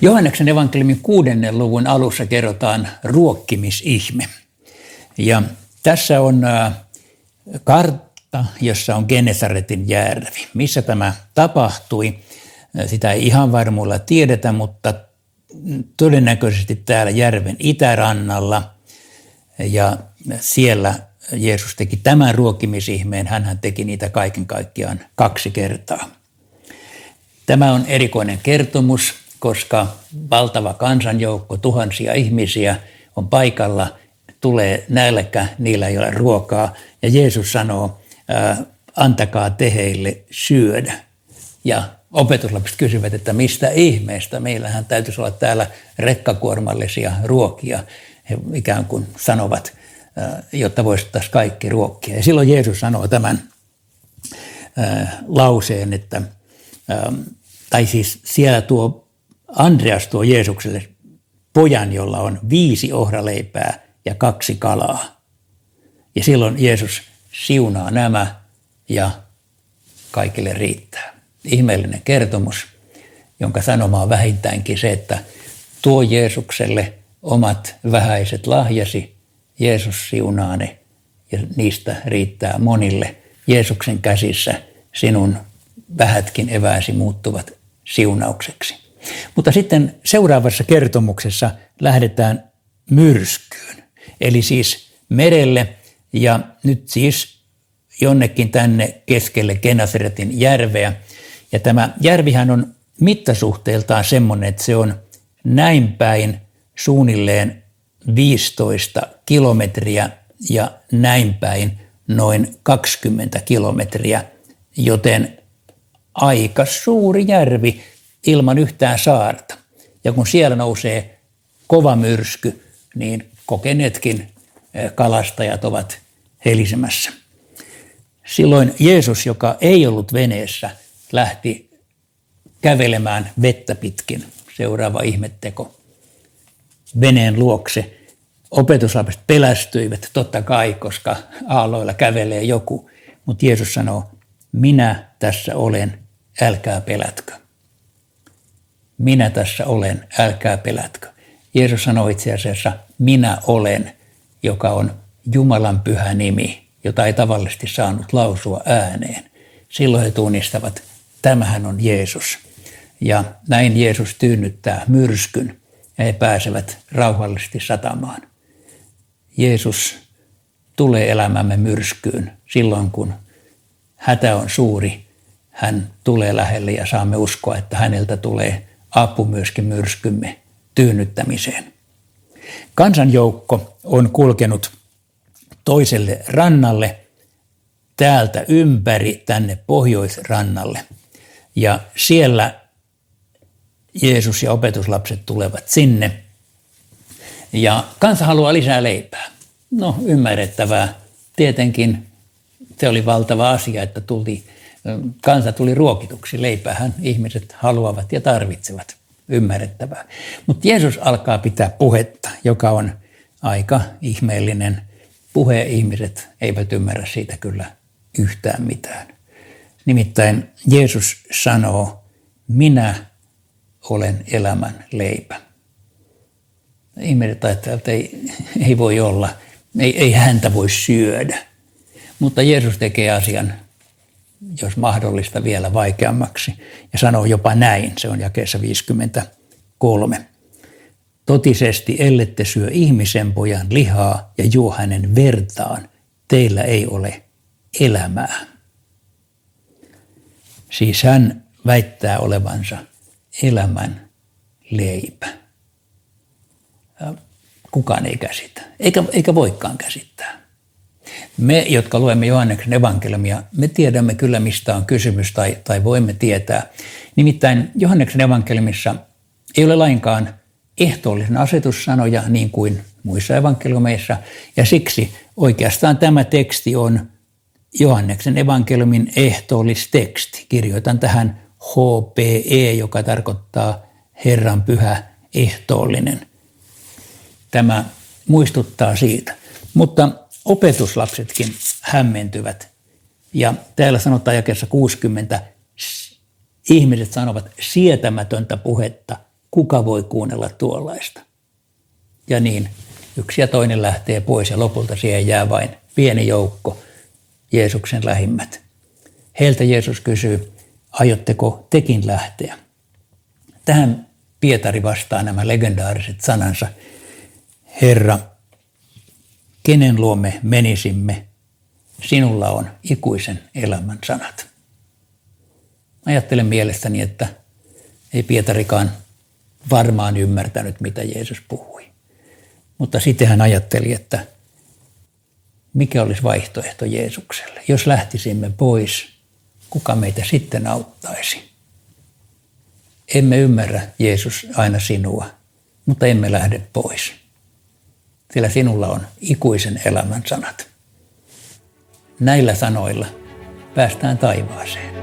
Johanneksen evankeliumin kuudennen luvun alussa kerrotaan ruokkimisihme. Ja tässä on kartta, jossa on Genesaretin järvi. Missä tämä tapahtui, sitä ei ihan varmuudella tiedetä, mutta todennäköisesti täällä järven itärannalla. Ja siellä Jeesus teki tämän ruokkimisihmeen. Hän teki niitä kaiken kaikkiaan kaksi kertaa. Tämä on erikoinen kertomus, koska valtava kansanjoukko, tuhansia ihmisiä on paikalla, tulee nälkä, niillä ei ole ruokaa. Ja Jeesus sanoo, antakaa teheille syödä. Ja opetuslapset kysyvät, että mistä ihmeestä, meillähän täytyisi olla täällä rekkakuormallisia ruokia. He ikään kuin sanovat, jotta voisittaisiin kaikki ruokkia. Ja silloin Jeesus sanoo tämän lauseen, että, tai siis siellä tuo Andreas tuo Jeesukselle pojan, jolla on viisi ohraleipää ja kaksi kalaa. Ja silloin Jeesus siunaa nämä ja kaikille riittää. Ihmeellinen kertomus, jonka sanoma on vähintäänkin se, että tuo Jeesukselle omat vähäiset lahjasi, Jeesus siunaa ne ja niistä riittää monille. Jeesuksen käsissä sinun vähätkin evääsi muuttuvat siunaukseksi. Mutta sitten seuraavassa kertomuksessa lähdetään myrskyyn, eli siis merelle ja nyt siis jonnekin tänne keskelle Genasaretin järveä. Ja tämä järvihän on mittasuhteeltaan semmoinen, että se on näin päin suunnilleen 15 kilometriä ja näin päin noin 20 kilometriä, joten aika suuri järvi ilman yhtään saarta. Ja kun siellä nousee kova myrsky, niin kokeneetkin eh, kalastajat ovat helisemässä. Silloin Jeesus, joka ei ollut veneessä, lähti kävelemään vettä pitkin. Seuraava ihmetteko. Veneen luokse. Opetuslapset pelästyivät totta kai, koska aalloilla kävelee joku. Mutta Jeesus sanoo, minä tässä olen, älkää pelätkö. Minä tässä olen, älkää pelätkö. Jeesus sanoi itse asiassa, minä olen, joka on Jumalan pyhä nimi, jota ei tavallisesti saanut lausua ääneen. Silloin he tunnistavat, tämähän on Jeesus. Ja näin Jeesus tyynnyttää myrskyn ja he pääsevät rauhallisesti satamaan. Jeesus tulee elämämme myrskyyn silloin, kun hätä on suuri. Hän tulee lähelle ja saamme uskoa, että häneltä tulee apu myöskin myrskymme tyynnyttämiseen. Kansanjoukko on kulkenut toiselle rannalle täältä ympäri tänne pohjoisrannalle. Ja siellä Jeesus ja opetuslapset tulevat sinne. Ja kansa haluaa lisää leipää. No ymmärrettävää. Tietenkin se oli valtava asia, että tuli, kansa tuli ruokituksi. Leipähän ihmiset haluavat ja tarvitsevat ymmärrettävää. Mutta Jeesus alkaa pitää puhetta, joka on aika ihmeellinen puhe. Ihmiset eivät ymmärrä siitä kyllä yhtään mitään. Nimittäin Jeesus sanoo, minä olen elämän leipä. Ihmiset ajattelevat, että ei, ei voi olla, ei, ei häntä voi syödä. Mutta Jeesus tekee asian jos mahdollista vielä vaikeammaksi. Ja sanoo jopa näin, se on jakeessa 53. Totisesti ellette syö ihmisen pojan lihaa ja juo hänen vertaan, teillä ei ole elämää. Siis hän väittää olevansa elämän leipä. Kukaan ei käsitä, eikä, eikä voikaan käsittää. Me, jotka luemme Johanneksen evankeliumia, me tiedämme kyllä, mistä on kysymys tai, tai voimme tietää. Nimittäin Johanneksen evankeliumissa ei ole lainkaan ehtoollisen asetussanoja niin kuin muissa evankeliumeissa, ja siksi oikeastaan tämä teksti on Johanneksen evankeliumin ehtoollisteksti. Kirjoitan tähän HPE, joka tarkoittaa Herran pyhä ehtoollinen. Tämä muistuttaa siitä. Mutta opetuslapsetkin hämmentyvät. Ja täällä sanotaan jakeessa 60, ihmiset sanovat sietämätöntä puhetta kuka voi kuunnella tuollaista? Ja niin yksi ja toinen lähtee pois ja lopulta siihen jää vain pieni joukko Jeesuksen lähimmät. Heiltä Jeesus kysyy, aiotteko tekin lähteä? Tähän Pietari vastaa nämä legendaariset sanansa. Herra, kenen luomme menisimme, sinulla on ikuisen elämän sanat. Ajattelen mielestäni, että ei Pietarikaan varmaan ymmärtänyt, mitä Jeesus puhui. Mutta sitten hän ajatteli, että mikä olisi vaihtoehto Jeesukselle. Jos lähtisimme pois, kuka meitä sitten auttaisi? Emme ymmärrä, Jeesus, aina sinua, mutta emme lähde pois. Sillä sinulla on ikuisen elämän sanat. Näillä sanoilla päästään taivaaseen.